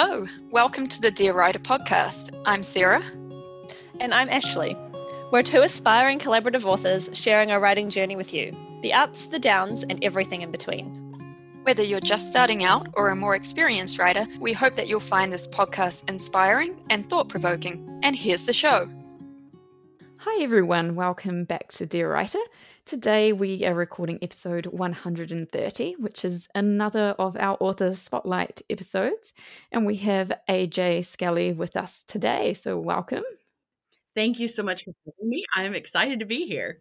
Hello, welcome to the Dear Writer podcast. I'm Sarah. And I'm Ashley. We're two aspiring collaborative authors sharing our writing journey with you the ups, the downs, and everything in between. Whether you're just starting out or a more experienced writer, we hope that you'll find this podcast inspiring and thought provoking. And here's the show. Hi, everyone. Welcome back to Dear Writer. Today we are recording episode 130, which is another of our author spotlight episodes. And we have AJ Skelly with us today. So, welcome. Thank you so much for having me. I'm excited to be here.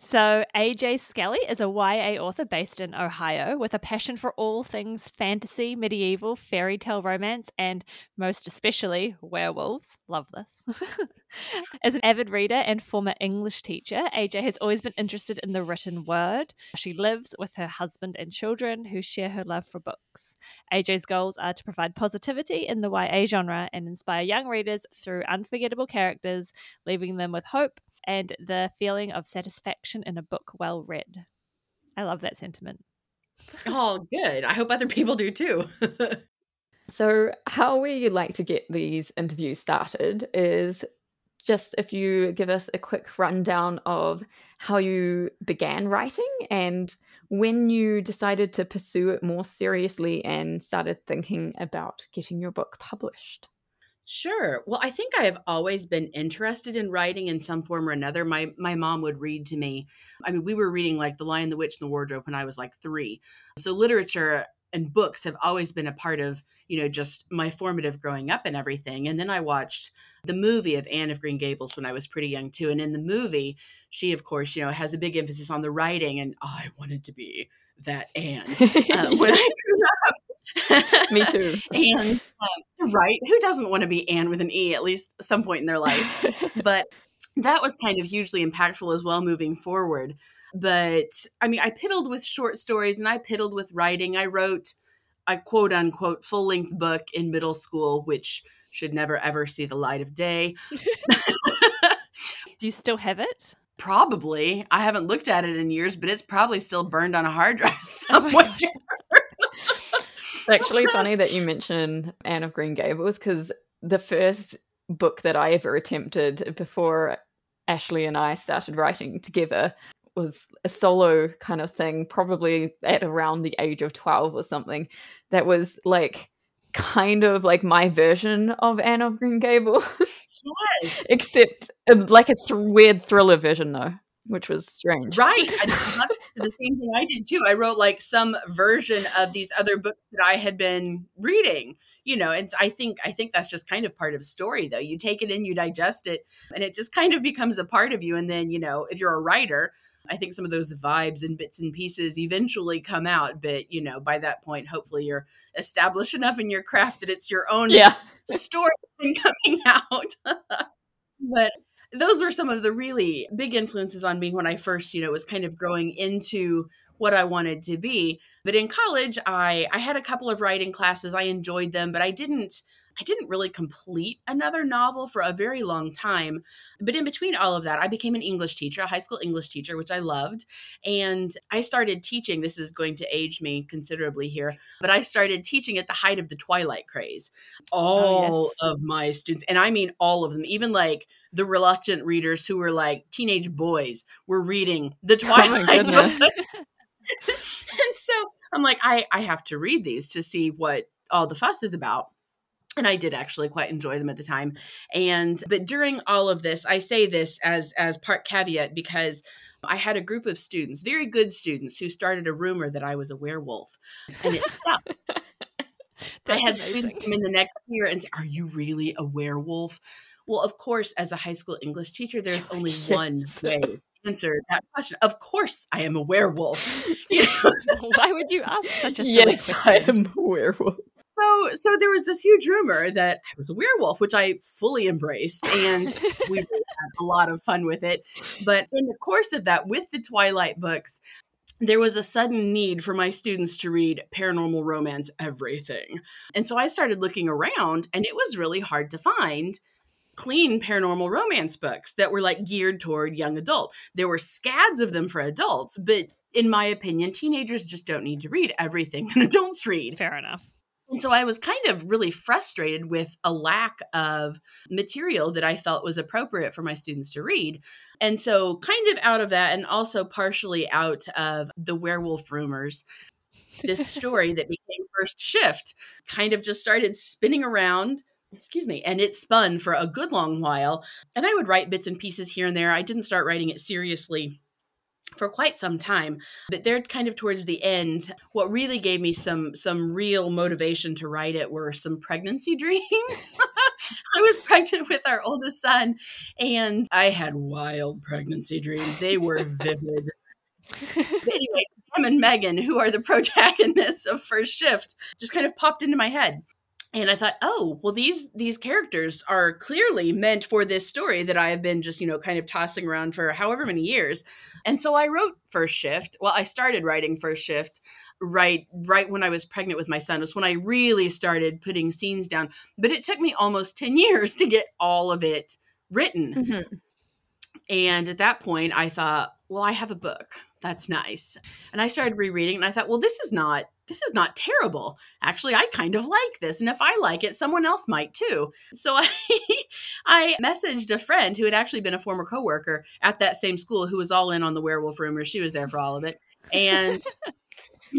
So, AJ Skelly is a YA author based in Ohio with a passion for all things fantasy, medieval, fairy tale romance, and most especially werewolves. Love this. As an avid reader and former English teacher, AJ has always been interested in the written word. She lives with her husband and children who share her love for books. AJ's goals are to provide positivity in the YA genre and inspire young readers through unforgettable characters, leaving them with hope and the feeling of satisfaction in a book well read. I love that sentiment. Oh, good. I hope other people do too. so, how we like to get these interviews started is just if you give us a quick rundown of how you began writing and when you decided to pursue it more seriously and started thinking about getting your book published. Sure. Well, I think I have always been interested in writing in some form or another. My my mom would read to me. I mean, we were reading like The Lion, the Witch, and the Wardrobe when I was like 3. So literature and books have always been a part of, you know, just my formative growing up and everything. And then I watched the movie of Anne of Green Gables when I was pretty young too. And in the movie, she of course, you know, has a big emphasis on the writing and oh, I wanted to be that Anne. Uh, when I Me too. and um, right, who doesn't want to be Anne with an E at least some point in their life? but that was kind of hugely impactful as well moving forward. But I mean, I piddled with short stories and I piddled with writing. I wrote a quote unquote full length book in middle school, which should never ever see the light of day. Do you still have it? Probably. I haven't looked at it in years, but it's probably still burned on a hard drive oh somewhere. Oh it's actually funny that you mention Anne of Green Gables because the first book that I ever attempted before Ashley and I started writing together was a solo kind of thing, probably at around the age of 12 or something, that was like kind of like my version of Anne of Green Gables. Yes. Except um, like a th- weird thriller version, though which was strange. Right. The same thing I did too. I wrote like some version of these other books that I had been reading, you know, and I think I think that's just kind of part of story though. You take it in, you digest it, and it just kind of becomes a part of you. And then, you know, if you're a writer, I think some of those vibes and bits and pieces eventually come out. But, you know, by that point, hopefully you're established enough in your craft that it's your own yeah. story coming out. but those were some of the really big influences on me when I first, you know, was kind of growing into what I wanted to be. But in college, I I had a couple of writing classes. I enjoyed them, but I didn't I didn't really complete another novel for a very long time. But in between all of that, I became an English teacher, a high school English teacher, which I loved. And I started teaching. This is going to age me considerably here, but I started teaching at the height of the Twilight craze. Oh, all oh, yes. of my students, and I mean all of them, even like the reluctant readers who were like teenage boys were reading the oh Twilight. Oh and so I'm like, I, I have to read these to see what all the fuss is about and I did actually quite enjoy them at the time. And but during all of this, I say this as as part caveat because I had a group of students, very good students, who started a rumor that I was a werewolf, and it stuck. I had amazing. students come in the next year and say, "Are you really a werewolf?" Well, of course, as a high school English teacher, there's only yes. one way to answer that question. Of course, I am a werewolf. You know? Why would you ask such a yes? I am a werewolf so so there was this huge rumor that I was a werewolf, which I fully embraced, and we had a lot of fun with it. But in the course of that, with the Twilight books, there was a sudden need for my students to read paranormal romance everything. And so I started looking around, and it was really hard to find clean paranormal romance books that were like geared toward young adult. There were scads of them for adults, but in my opinion, teenagers just don't need to read everything that adults read. Fair enough. And so I was kind of really frustrated with a lack of material that I felt was appropriate for my students to read. And so, kind of out of that, and also partially out of the werewolf rumors, this story that became First Shift kind of just started spinning around. Excuse me. And it spun for a good long while. And I would write bits and pieces here and there. I didn't start writing it seriously for quite some time but they're kind of towards the end. What really gave me some some real motivation to write it were some pregnancy dreams. I was pregnant with our oldest son and i had wild pregnancy dreams. They were vivid. Anyway Sam and Megan, who are the protagonists of First Shift, just kind of popped into my head and I thought, oh, well, these these characters are clearly meant for this story that I have been just, you know, kind of tossing around for however many years. And so I wrote First Shift. Well, I started writing First Shift right right when I was pregnant with my son. It was when I really started putting scenes down. But it took me almost 10 years to get all of it written. Mm-hmm. And at that point, I thought, well, I have a book. That's nice. And I started rereading and I thought, well, this is not this is not terrible. Actually, I kind of like this. And if I like it, someone else might too. So I I messaged a friend who had actually been a former coworker at that same school who was all in on the werewolf rumors. She was there for all of it. And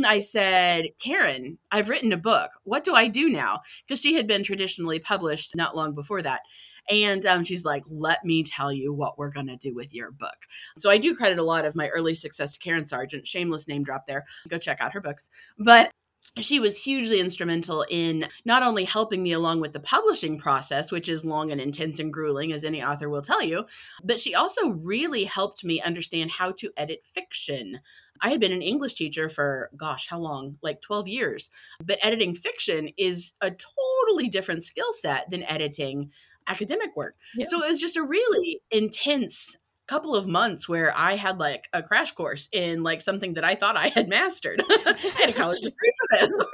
I said, Karen, I've written a book. What do I do now? Because she had been traditionally published not long before that. And um, she's like, let me tell you what we're going to do with your book. So I do credit a lot of my early success to Karen Sargent. Shameless name drop there. Go check out her books. But she was hugely instrumental in not only helping me along with the publishing process, which is long and intense and grueling, as any author will tell you, but she also really helped me understand how to edit fiction. I had been an English teacher for, gosh, how long? Like 12 years. But editing fiction is a totally different skill set than editing academic work. Yeah. So it was just a really intense couple of months where I had like a crash course in like something that I thought I had mastered. I had a college degree for this.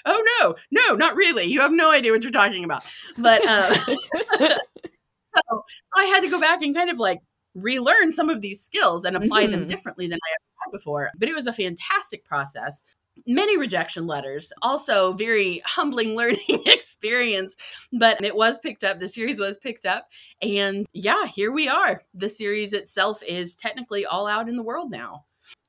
oh no, no, not really. You have no idea what you're talking about. But um, so, so, I had to go back and kind of like relearn some of these skills and apply mm-hmm. them differently than I had before. But it was a fantastic process many rejection letters also very humbling learning experience but it was picked up the series was picked up and yeah here we are. The series itself is technically all out in the world now.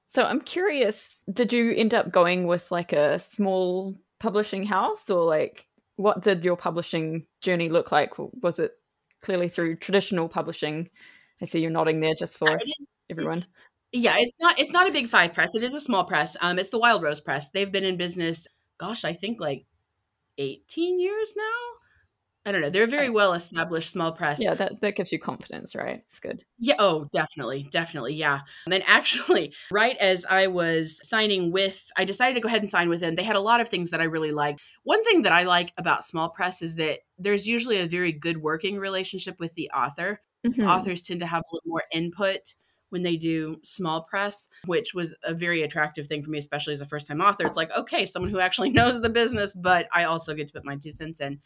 So i'm curious did you end up going with like a small publishing house or like what did your publishing journey look like? Was it clearly through traditional publishing? I see you're nodding there just for uh, everyone yeah, it's not it's not a big five press. It is a small press. Um, it's the Wild Rose Press. They've been in business, gosh, I think like eighteen years now. I don't know. They're a very well established small press. Yeah, that, that gives you confidence, right? It's good. Yeah. Oh, definitely. Definitely. Yeah. And actually, right as I was signing with, I decided to go ahead and sign with them. They had a lot of things that I really like. One thing that I like about small press is that there's usually a very good working relationship with the author. Mm-hmm. Authors tend to have a little more input when they do small press, which was a very attractive thing for me, especially as a first time author. It's like, okay, someone who actually knows the business, but I also get to put my two cents in.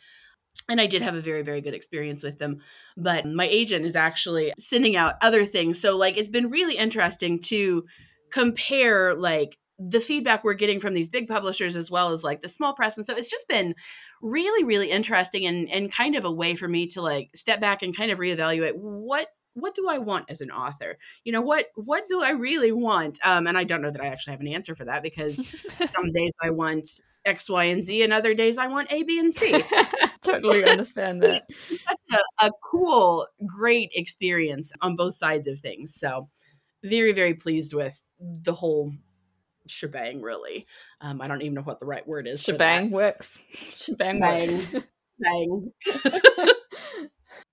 And I did have a very, very good experience with them. But my agent is actually sending out other things. So, like, it's been really interesting to compare, like, the feedback we're getting from these big publishers as well as like the small press and so it's just been really really interesting and and kind of a way for me to like step back and kind of reevaluate what what do I want as an author? You know, what what do I really want? Um, and I don't know that I actually have an answer for that because some days I want X, Y, and Z, and other days I want A, B, and C. totally understand that. It's such a, a cool, great experience on both sides of things. So, very, very pleased with the whole shebang. Really, um, I don't even know what the right word is. Shebang works. Shebang Bang. works. Bang.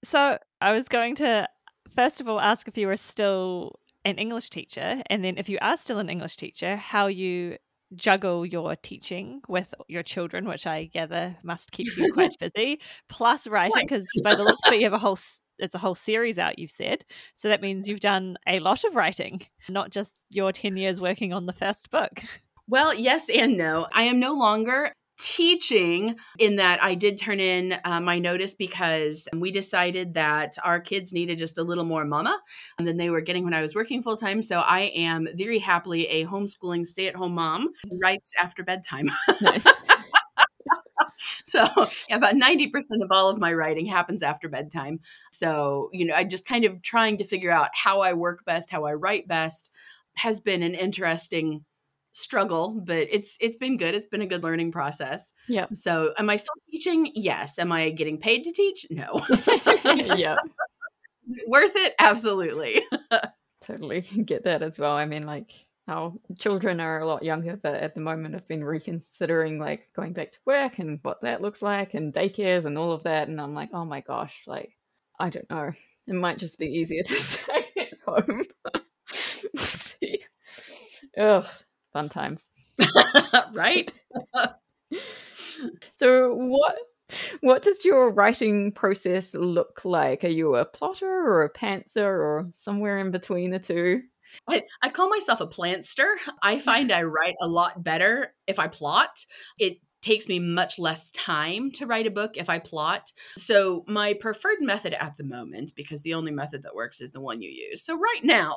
so I was going to first of all ask if you are still an English teacher, and then if you are still an English teacher, how you juggle your teaching with your children, which I gather must keep you quite busy, plus writing, because by the looks of it, you have a whole it's a whole series out. You've said so that means you've done a lot of writing, not just your ten years working on the first book. Well, yes and no. I am no longer teaching in that I did turn in uh, my notice because we decided that our kids needed just a little more mama than they were getting when I was working full time. So I am very happily a homeschooling stay at home mom who writes after bedtime. nice. so yeah, about 90% of all of my writing happens after bedtime. So, you know, I just kind of trying to figure out how I work best, how I write best has been an interesting struggle, but it's it's been good. It's been a good learning process. Yeah. So, am I still teaching? Yes. Am I getting paid to teach? No. yeah. Worth it? Absolutely. totally get that as well. I mean, like our children are a lot younger, but at the moment I've been reconsidering like going back to work and what that looks like and daycares and all of that. And I'm like, oh my gosh, like I don't know. It might just be easier to stay at home. see. Ugh, fun times. right? so what what does your writing process look like? Are you a plotter or a pantser or somewhere in between the two? I, I call myself a plantster. I find I write a lot better if I plot. It takes me much less time to write a book if I plot. So, my preferred method at the moment, because the only method that works is the one you use. So, right now,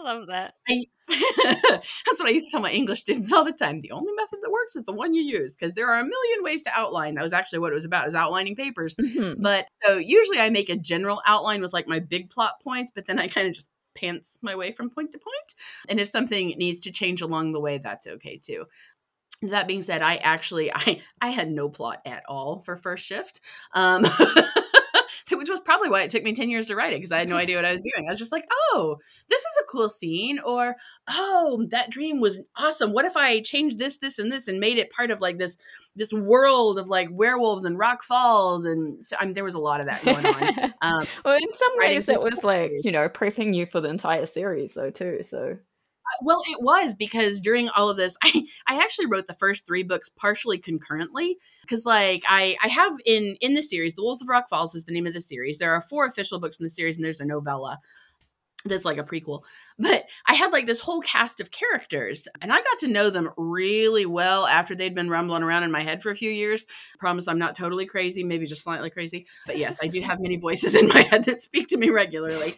I love that. I, that's what I used to tell my English students all the time. The only method that works is the one you use because there are a million ways to outline. That was actually what it was about, is outlining papers. Mhm. But so usually I make a general outline with like my big plot points, but then I kind of just pants my way from point to point. And if something needs to change along the way, that's okay too. That being said, I actually I I had no plot at all for first shift. Um which was probably why it took me 10 years to write it because I had no idea what I was doing. I was just like, oh, this is a cool scene, or oh, that dream was awesome. What if I changed this, this, and this and made it part of like this this world of like werewolves and rock falls? And so I mean, there was a lot of that going on. Um, well, in some ways, it was like you know prepping you for the entire series, though too. So well, it was because during all of this, I I actually wrote the first three books partially concurrently because like I I have in in the series, The Wolves of Rock Falls is the name of the series. There are four official books in the series, and there's a novella that's like a prequel. But I had like this whole cast of characters, and I got to know them really well after they'd been rumbling around in my head for a few years. Promise I'm not totally crazy, maybe just slightly crazy. But yes, I do have many voices in my head that speak to me regularly.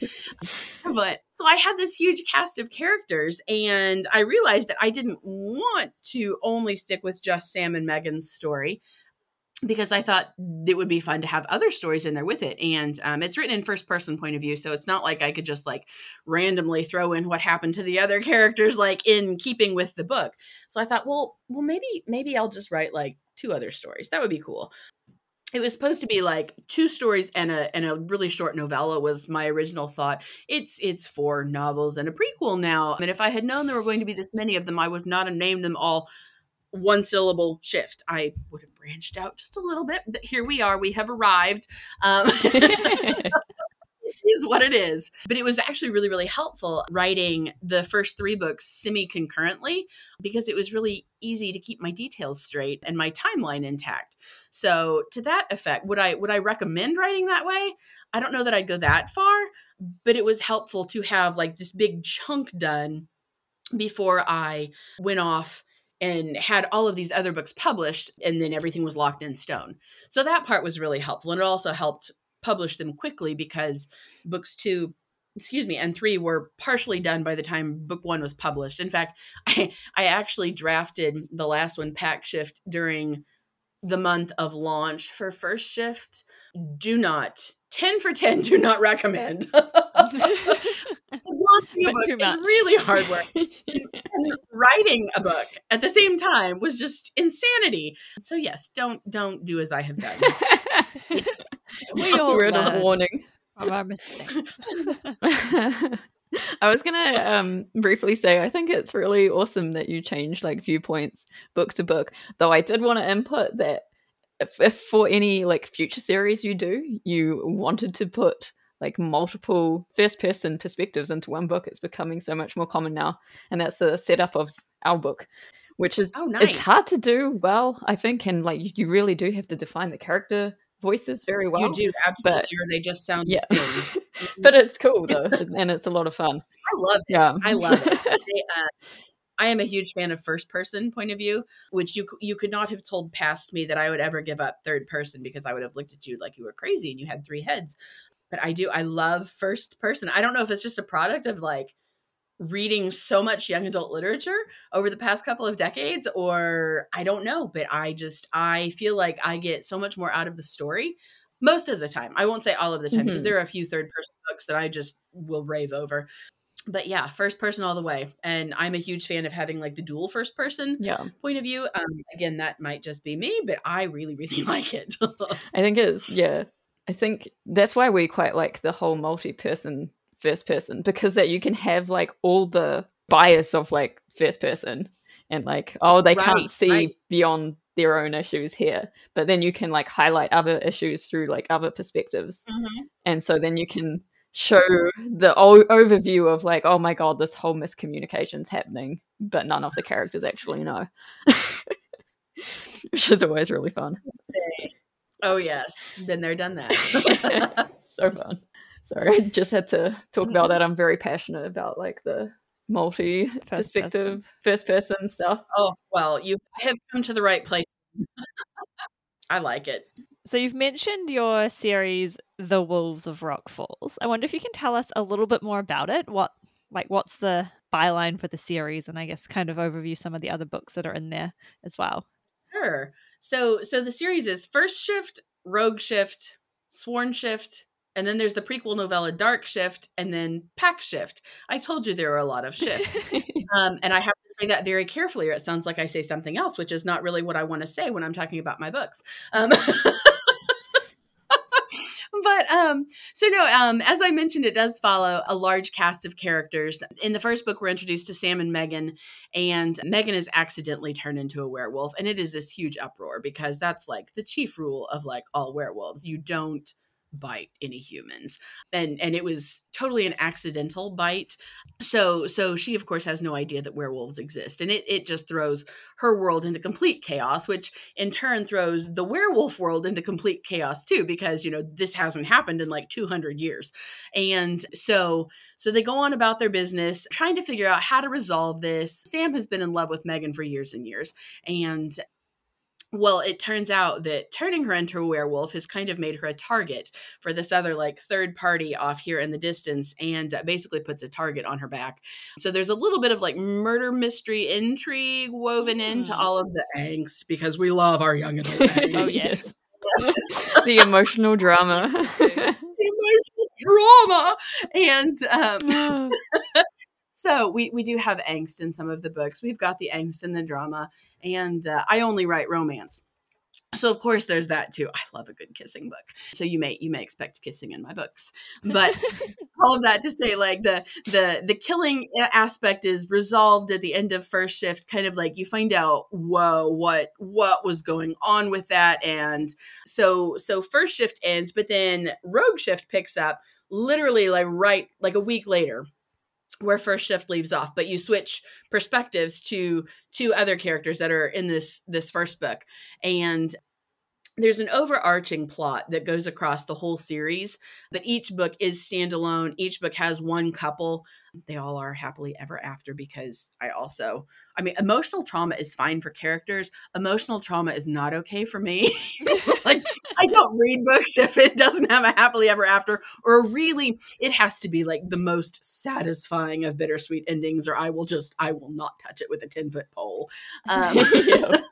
But so I had this huge cast of characters, and I realized that I didn't want to only stick with just Sam and Megan's story because I thought it would be fun to have other stories in there with it. And um, it's written in first person point of view. So it's not like I could just like randomly throw in what happened to the other characters, like in keeping with the book. So I thought, well, well, maybe, maybe I'll just write like two other stories. That would be cool. It was supposed to be like two stories and a and a really short novella was my original thought. It's it's four novels and a prequel now. And if I had known there were going to be this many of them, I would not have named them all one syllable shift. I would have branched out just a little bit, but here we are. We have arrived. Um, is what it is. But it was actually really, really helpful writing the first three books semi concurrently because it was really easy to keep my details straight and my timeline intact. So to that effect, would I would I recommend writing that way? I don't know that I'd go that far, but it was helpful to have like this big chunk done before I went off and had all of these other books published and then everything was locked in stone. So that part was really helpful and it also helped publish them quickly because books 2 excuse me and 3 were partially done by the time book 1 was published. In fact, I I actually drafted the last one pack shift during the month of launch for first shift. Do not 10 for 10 do not recommend. Launching a book is really hard work and writing a book at the same time was just insanity. So yes, don't don't do as I have done. we all Word of warning. from our mistakes. I was gonna um, briefly say I think it's really awesome that you changed like viewpoints book to book. Though I did want to input that if, if for any like future series you do, you wanted to put like multiple first person perspectives into one book. It's becoming so much more common now, and that's the setup of our book, which is Oh, it's hard to do well, I think, and like you, you really do have to define the character voices very well. you do absolutely, but- or they just sound Yeah. but it's cool though, and it's a lot of fun. I love it. Yeah, I love it. I, uh, I am a huge fan of first person point of view, which you you could not have told past me that I would ever give up third person because I would have looked at you like you were crazy and you had three heads. But I do. I love first person. I don't know if it's just a product of like reading so much young adult literature over the past couple of decades or I don't know, but I just I feel like I get so much more out of the story most of the time. I won't say all of the time because Mhm. there are a few third person books that I just will rave over. But yeah, first person all the way. And I'm a huge fan of having like the dual first person Yeah. point of view. Um again, that might just be me, but I really really like it. I think it's yeah. I think that's why we quite like the whole multi-person first person because that you can have like all the bias of like first person and like oh they Right, can't see right. beyond their own issues here. But then you can like highlight other issues through like other perspectives. Mm-hmm. And so then you can show the o- overview of like oh my god this whole miscommunication's happening but none of the characters actually know. Which is always really fun Oh yes, been there, done that. so fun. Sorry, I just had to talk about that. Mm-hmm. I'm very passionate about like the multi perspective, first person stuff. oh well, you have come to the right place. I like it. So you've mentioned your series, The Wolves of Rock Falls. I wonder if you can tell us a little bit more about it. What, like, what's the byline for the series, and I guess kind of overview some of the other books that are in there as well. Sure. So so the series is First Shift, Rogue Shift, Sworn Shift, and then there's the prequel novella Dark Shift, and then Pack Shift. I told you there are a lot of shifts. Um, and I have to say that very carefully, or it sounds like I say something else, which is not really what I want to say when I'm talking about my books. Um, but um, so no, um, as I mentioned, it does follow a large cast of characters. In the first book, we're introduced to Sam and Megan, and Megan is accidentally turned into a werewolf, and it is this huge uproar because that's like the chief rule of like all werewolves: you don't bite any humans. And and it was totally an accidental bite. So so she of course has no idea that werewolves exist. And it it just throws her world into complete chaos which in turn throws the werewolf world into complete chaos too because you know this hasn't happened in like 200 years. And so so they go on about their business trying to figure out how to resolve this. Sam has been in love with megan for years and years. And well, it turns out that turning her into a werewolf has kind of made her a target for this other, like, third party off here in the distance and uh, basically puts a target on her back. So there's a little bit of like murder mystery intrigue woven into Mm. all of the angst because we love our young adult angst. Oh, yes. the emotional drama. The emotional drama. And um, so we, we do have angst in some of the books. We've got the angst and the drama, and uh, I only write romance. So of course there's that too. I love a good kissing book. So you may you may expect kissing in my books, but all of that to say like the the the killing aspect is resolved at the end of first shift. Kind of like you find out whoa what what was going on with that, and so so first shift ends, but then rogue shift picks up literally like right like a week later where first shift leaves off but you switch perspectives to two other characters that are in this this first book. And there's an overarching plot that goes across the whole series but each book is standalone. Each book has one couple. They all are happily ever after because i also i mean emotional trauma is fine for characters. Emotional trauma is not okay for me. Like i don't read books if it doesn't have a happily ever after or really it has to be like the most satisfying of bittersweet endings or i will just i will not touch it with a 10 foot pole. Um,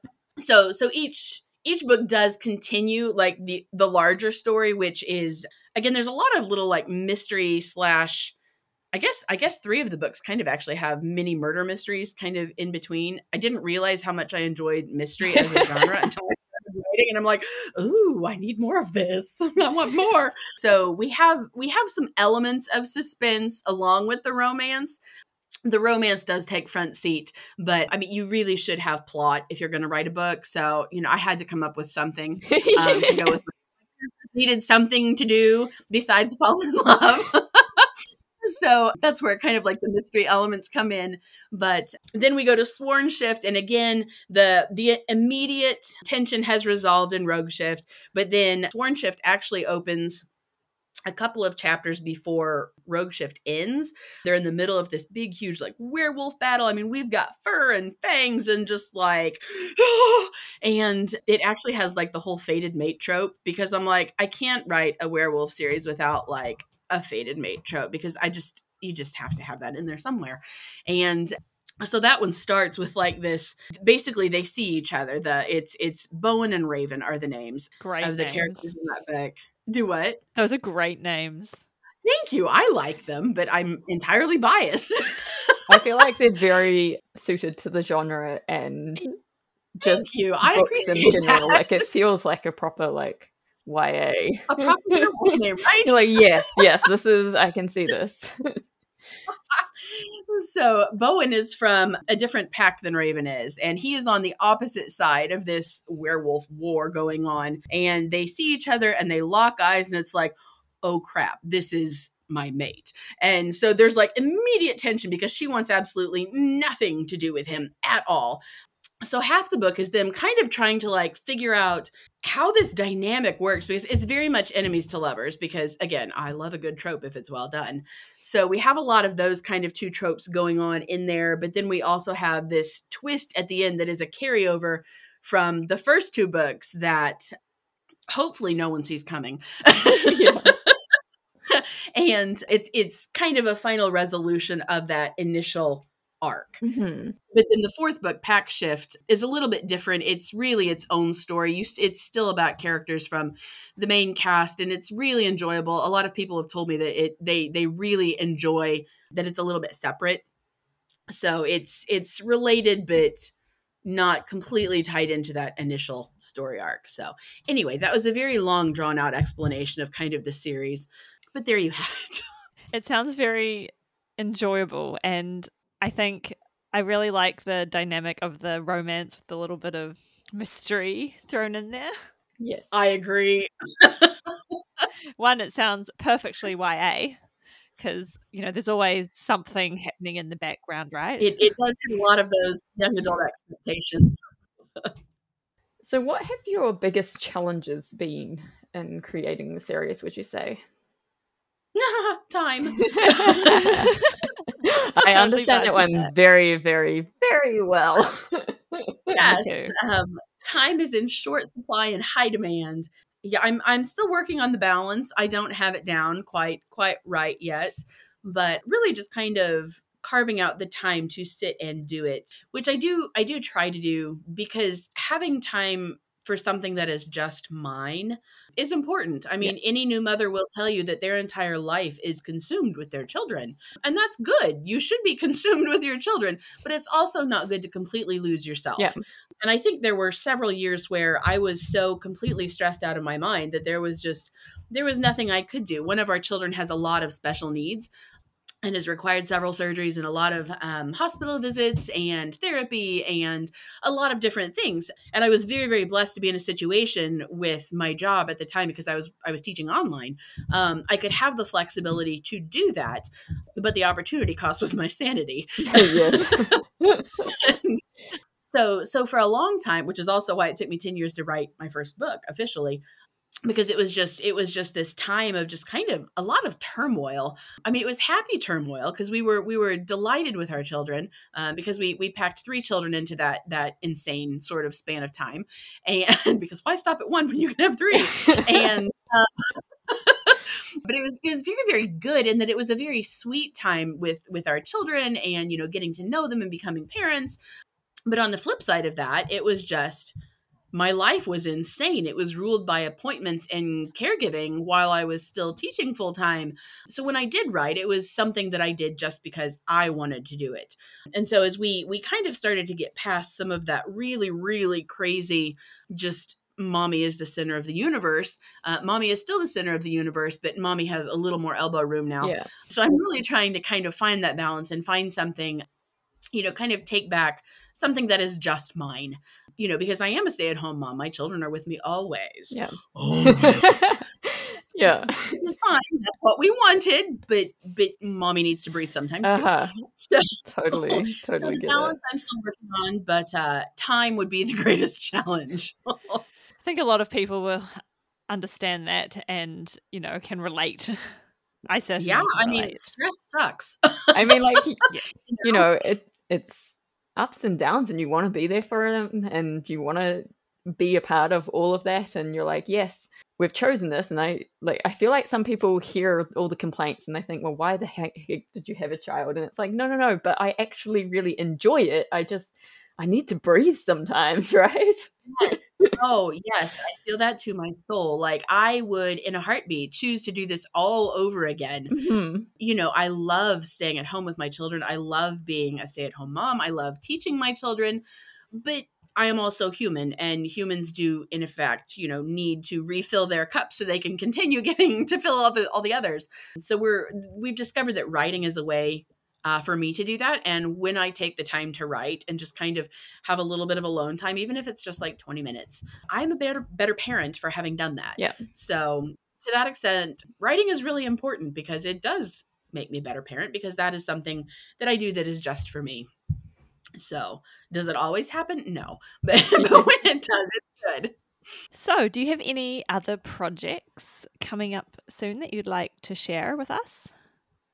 so so each each book does continue like the the larger story which is again there's a lot of little like mystery slash i guess i guess three of the books kind of actually have mini murder mysteries kind of in between. I didn't realize how much i enjoyed mystery as a genre until i writing and i'm like ooh i need more of this. I want more. So we have we have some elements of suspense along with the romance. The romance does take front seat but i mean you really should have plot if you're going to write a book. So you know i had to come up with something um, to go with needed something to do besides fall in love so that's where kind of like the mystery elements come in but then we go to sworn shift and again the the immediate tension has resolved in rogue shift but then sworn shift actually opens a couple of chapters before Rogue Shift ends, they're in the middle of this big, huge, like werewolf battle. I mean, we've got fur and fangs and just like, and it actually has like the whole fated mate trope because I'm like, I can't write a werewolf series without like a fated mate trope because I just, you just have to have that in there somewhere. And so that one starts with like this basically they see each other the it's it's bowen and raven are the names Great of the names. characters in that book do what Those are great names. thank you i like them but i'm entirely biased I feel like they're very suited to the genre and just thank you i books in general. that Like it feels like a proper like YA. a proper name right You're like, yes, yes, this is I can see this. so Bowen is from a different pack than Raven is, and he is on the opposite side of this werewolf war going on. And they see each other and they lock eyes, and it's like, oh crap, this is my mate. And so there's like immediate tension because she wants absolutely nothing to do with him at all. So half the book is them kind of trying to like figure out how this dynamic works because it's very much enemies to lovers because again, I love a good trope if it's well done. So we have a lot of those kind of two tropes going on in there, but then we also have this twist at the end that is a carryover from the first two books that hopefully no one sees coming. and it's it's kind of a final resolution of that initial arc. Mhm. But then the fourth book, Pack Shift, is a little bit different. It's really its own story. You, st- it's still about characters from the main cast, and it's really enjoyable. A lot of people have told me that it they they really enjoy that it's a little bit separate. So it's it's related, but not completely tied into that initial story arc. So anyway, that was a very long, drawn out explanation of kind of the series. But there you have it. It sounds very enjoyable, and I think I really like the dynamic of the romance with a little bit of mystery thrown in there. Yes. I agree. One, it sounds perfectly YA because you know there's always something happening in the background, right? It, it does have a lot of those young adult expectations. So what have your biggest challenges been in creating the series, would you say? Time. I understand that one that. very, very, very well. Yes. Um, time is in short supply and high demand. Yeah, I'm I'm still working on the balance. I don't have it down quite quite right yet, but really just kind of carving out the time to sit and do it, which I do I do try to do because having time for something that is just mine is important. I mean, any new mother will tell you that their entire life is consumed with their children. And that's good. You should be consumed with your children, but it's also not good to completely lose yourself. Yeah. And I think there were several years where I was so completely stressed out of my mind that there was just there was nothing I could do. One of our children has a lot of special needs and has required several surgeries and a lot of um, hospital visits and therapy and a lot of different things. And I was very, very blessed to be in a situation with my job at the time because I was I was teaching online. Um, I could have the flexibility to do that, but the opportunity cost was my sanity. yes. And so so for a long time which is also why it took me 10 years to write my first book officially because it was just it was just this time of just kind of a lot of turmoil. I mean it was happy turmoil because we were we were delighted with our children um, because we we packed three children into that that insane sort of span of time. And because why stop at one when you can have three? And uh, but it was it was very very good in that it was a very sweet time with with our children and you know getting to know them and becoming parents. But on the flip side of that it was just my life was insane. It was ruled by appointments and caregiving while i was still teaching full time so when i did write it was something that i did just because i wanted to do it. And so as we we kind of started to get past some of that really really crazy just mommy is the center of the universe. Uh, mommy is still the center of the universe but mommy has a little more elbow room now. Yeah. so I'm really trying to kind of find that balance and find something, you know, kind of take back something that is just mine, you know, because I am a stay at home mom. My children are with me always. Yeah. Always. yeah. Which is fine. That's what we wanted, but but mommy needs to breathe sometimes too. Uh-huh. So, Totally, so totally the get balance it. I'm still working on, but uh, time would be the greatest challenge. I think a lot of people will understand that and you know can relate. I certainly yeah, I mean, stress sucks. I mean, like y- Yes. you know, it it's ups and downs, and you want to be there for them, and you want to be a part of all of that, and you're like, yes, we've chosen this and i like i feel like some people hear all the complaints and they think well why the heck did you have a child? And it's like no no no but i actually really enjoy it. I just i need to breathe sometimes right yes. oh yes i feel that to my soul like i would in a heartbeat choose to do this all over again mm-hmm. you know i love staying at home with my children i love being a stay-at-home mom i love teaching my children but I am also human, and humans do, in effect, you know, need to refill their cup so they can continue giving to fill all the all the others. So we're we've discovered that writing is a way uh, for me to do that. And when I take the time to write and just kind of have a little bit of alone time, even if it's just like twenty minutes, I'm a better better parent for having done that. Yeah. So to that extent, writing is really important because it does make me a better parent because that is something that I do that is just for me. So, does it always happen? No. But, but when it does, it's good. So, do you have any other projects coming up soon that you'd like to share with us?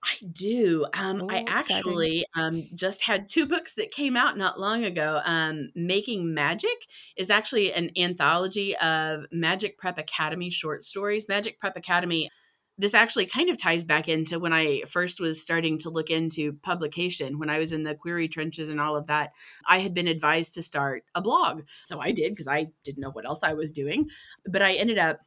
I do. Um, Oh, I exciting. actually um, just had two books that came out not long ago. Um, Making Magic is actually an anthology of Magic Prep Academy short stories. Magic Prep Academy. This actually kind of ties back into when I first was starting to look into publication, when I was in the query trenches and all of that. I had been advised to start a blog. So I did because I didn't know what else I was doing. But I ended up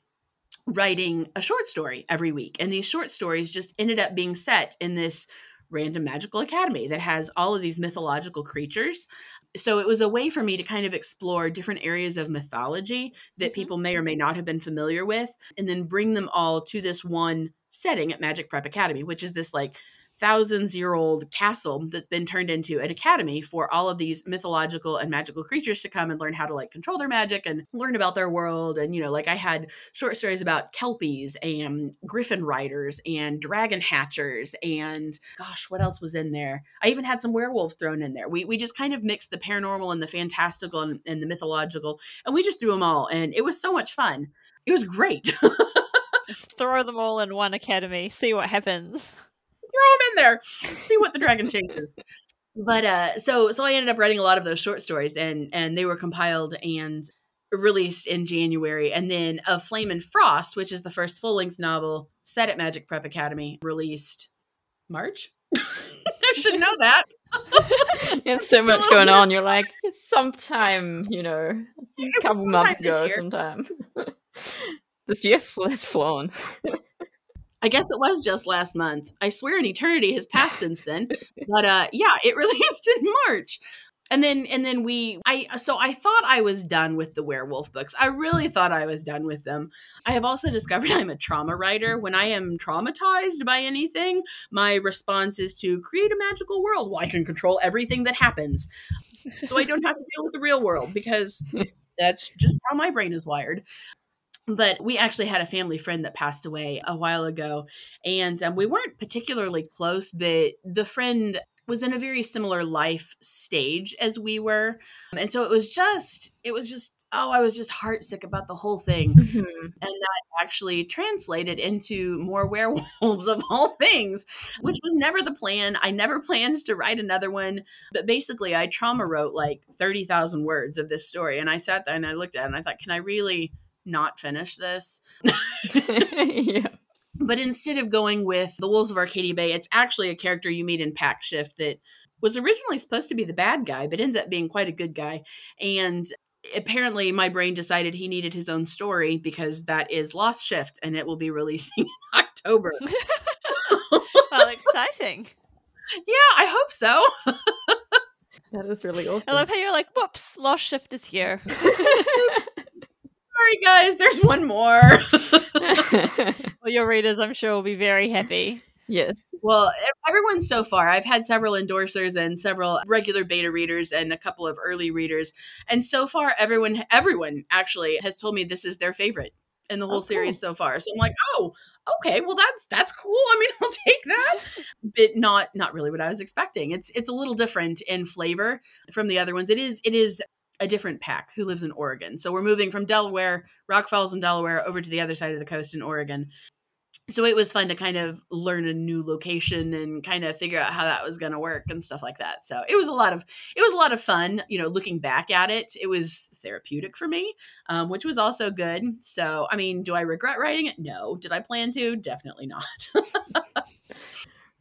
writing a short story every week. And these short stories just ended up being set in this random magical academy that has all of these mythological creatures. So it was a way for me to kind of explore different areas of mythology that Mhm. people may or may not have been familiar with, and then bring them all to this one setting at Magic Prep Academy, which is this like thousands year old castle that's been turned into an academy for all of these mythological and magical creatures to come and learn how to like control their magic and learn about their world. And, you know, like I had short stories about kelpies and griffin riders and dragon hatchers and gosh, what else was in there? I even had some werewolves thrown in there. We, we just kind of mixed the paranormal and the fantastical and, and the mythological, and we just threw them all. And it was so much fun. It was great. Throw them all in one academy, see what happens. Throw them in there see what the dragon changes. but uh so so i ended up writing a lot of those short stories and and they were compiled and released in january and then of flame and frost which is the first full-length novel set at magic prep academy released march i should know that There's so much going on. You're like, it's sometime, you know, a couple sometime months ago, year. sometime. this year has flown. I guess it was just last month. I swear an eternity has passed since then. But uh yeah, it released in March. And then and then we I so I thought I was done with the werewolf books. I really thought I was done with them. I have also discovered I'm a trauma writer. When I am traumatized by anything, my response is to create a magical world. Well, I can control everything that happens. So I don't have to deal with the real world because that's just how my brain is wired but we actually had a family friend that passed away a while ago and um, we weren't particularly close but the friend was in a very similar life stage as we were and so it was just it was just oh i was just heartsick about the whole thing and that actually translated into more werewolves of all things which was never the plan. I never planned to write another one but basically i trauma wrote like 30,000 words of this story and i sat there and i looked at it and i thought can i really not finish this yeah. but instead of going with the Wolves of Arcadia Bay, it's actually a character you meet in Pack Shift that was originally supposed to be the bad guy, but ends up being quite a good guy. And apparently, my brain decided he needed his own story because that is Lost Shift, and it will be releasing in October. well, exciting. yeah, I hope so. That is really awesome. I love how you're like, whoops, Lost Shift is here. Sorry, guys, there's one more. Well, your readers, I'm sure, will be very happy. yes. Well, everyone so far, I've had several endorsers and several regular beta readers and a couple of early readers. And so far, everyone, everyone actually has told me this is their favorite in the oh, whole Oh, series cool. so far. So I'm like, oh, okay, well that's that's cool. I mean, I'll take that. but not not really what I was expecting. It's it's a little different in flavor from the other ones. It is it is a different pack who lives in Oregon. So we're moving from Delaware, Rock Falls in Delaware, over to the other side of the coast in Oregon. So it was fun to kind of learn a new location and kind of figure out how that was going to work and stuff like that. So it was a lot of it was a lot of fun you know looking back at it. It was therapeutic for me um, which was also good. So i mean do i regret writing it? No. Did i plan to? Definitely not.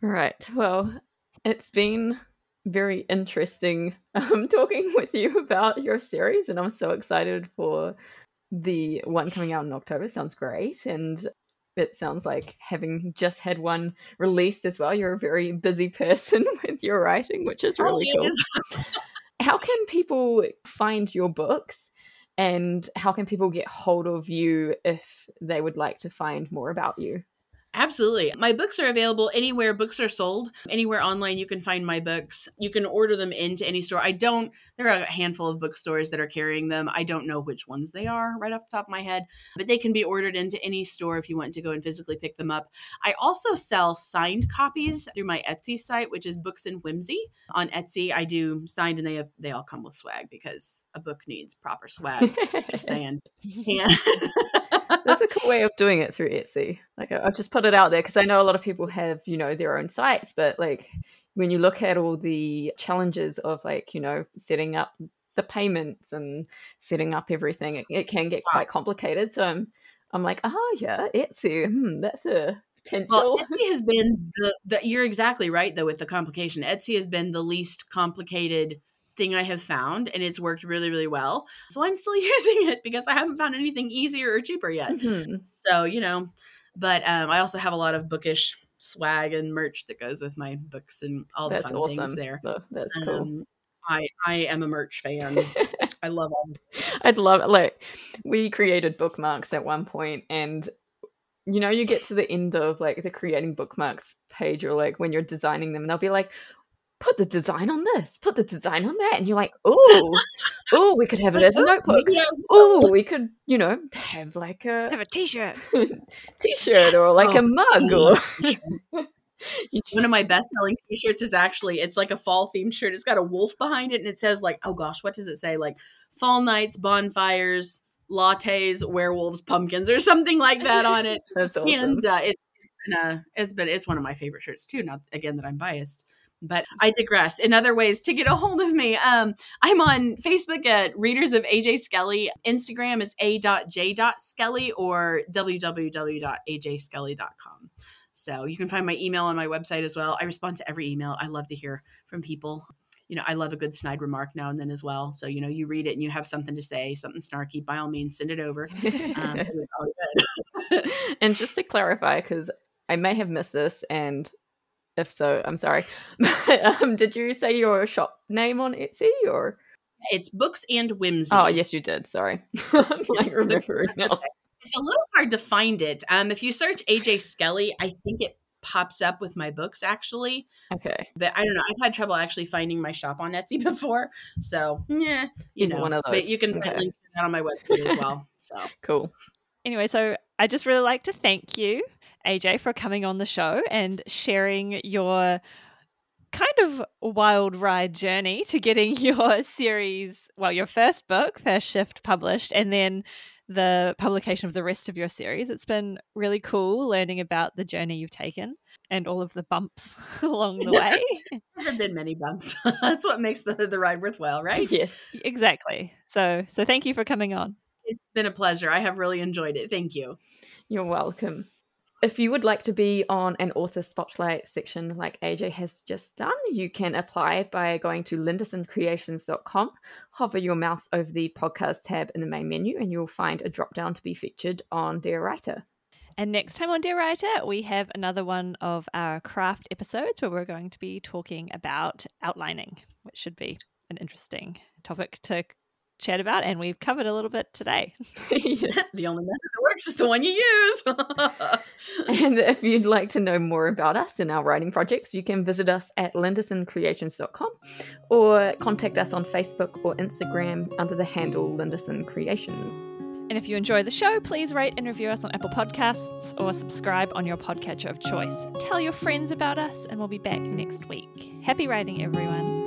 Right. Well it's been very interesting um, talking with you about your series and i'm so excited for the one coming out in october sounds great and it sounds like having just had one released as well, you're a very busy person with your writing, which is really oh, cool. how can people find your books and how can people get hold of you if they would like to find more about you? Absolutely. My books are available anywhere books are sold. Anywhere online you can find my books. You can order them into any store. I don't, there are a handful of bookstores that are carrying them. I don't know which ones they are right off the top of my head, but they can be ordered into any store if you want to go and physically pick them up. I also sell signed copies through my Etsy site, which is Books and Whimsy. On Etsy, I do signed and they have, they all come with swag because a book needs proper swag. Just saying. Yeah. That's a cool way of doing it through Etsy. Like I've just put it out there because I know a lot of people have, you know, their own sites, but like when you look at all the challenges of like, you know, setting up the payments and setting up everything, it, it can get quite complicated. So I'm I'm like, oh yeah, Etsy, hmm, that's a potential. Well, Etsy has been the, the you're exactly right though with the complication. Etsy has been the least complicated thing I have found and it's worked really, really well. So I'm still using it because I haven't found anything easier or cheaper yet. Mm-hmm. So, you know, but um, I also have a lot of bookish swag and merch that goes with my books and all the that's fun awesome. things there. Oh, that's cool. Um, I, I am a merch fan. I love all. I'd love it. Like we created bookmarks at one point, and you know, you get to the end of like the creating bookmarks page, or like when you're designing them, and they'll be like, put the design on this, put the design on that. And you're like, oh, oh, we could have it as a notebook. Oh, we could, you know, have like a have a t-shirt. t-shirt yes. or like oh. a mug or just... One of my best selling t shirts is actually it's like a fall themed shirt. It's got a wolf behind it and it says like, oh gosh, what does it say? Like fall nights, bonfires, lattes, werewolves, pumpkins, or something like that on it. That's awesome. And uh, it's it's been a it's been it's one of my favorite shirts too. Not again that I'm biased. But I digress. In other ways to get a hold of me, um, I'm on Facebook at Readers of AJ Skelly. Instagram is a.j.skelly or www.ajskelly.com. So you can find my email on my website as well. I respond to every email. I love to hear from people. You know, I love a good snide remark now and then as well. So, you know, you read it and you have something to say, something snarky, by all means, send it over. Um, and just to clarify, because I may have missed this and if so, I'm sorry. um, did you say your shop name on Etsy or? It's Books and Whimsy. Oh, yes, you did. Sorry. I'm like remembering now. It's a little hard to find it. Um, if you search AJ Skelly, I think it pops up with my books actually. Okay. But I don't know. I've had trouble actually finding my shop on Etsy before. So yeah, you know. One of those. But you can okay. find links to that on my website as well. So cool. Anyway, so I just really like to thank you AJ, for coming on the show and sharing your kind of wild ride journey to getting your series, well, your first book, First Shift, published, and then the publication of the rest of your series. It's been really cool learning about the journey you've taken and all of the bumps along the way. there have been many bumps. That's what makes the, the ride worthwhile, right? Yes, exactly. So, so thank you for coming on. It's been a pleasure. I have really enjoyed it. Thank you. You're welcome. If you would like to be on an author spotlight section like AJ has just done, you can apply by going to lindersoncreations.com, hover your mouse over the podcast tab in the main menu, and you'll find a drop down to be featured on Dear Writer. And next time on Dear Writer, we have another one of our craft episodes where we're going to be talking about outlining, which should be an interesting topic to chat about, and we've covered a little bit today. yes. The only method that works is the one you use. and if you'd like to know more about us and our writing projects, you can visit us at lindersoncreations.com or contact us on Facebook or Instagram under the handle Linderson Creations. And if you enjoy the show, please rate and review us on Apple Podcasts or subscribe on your podcatcher of choice. Tell your friends about us, and we'll be back next week. Happy writing, everyone.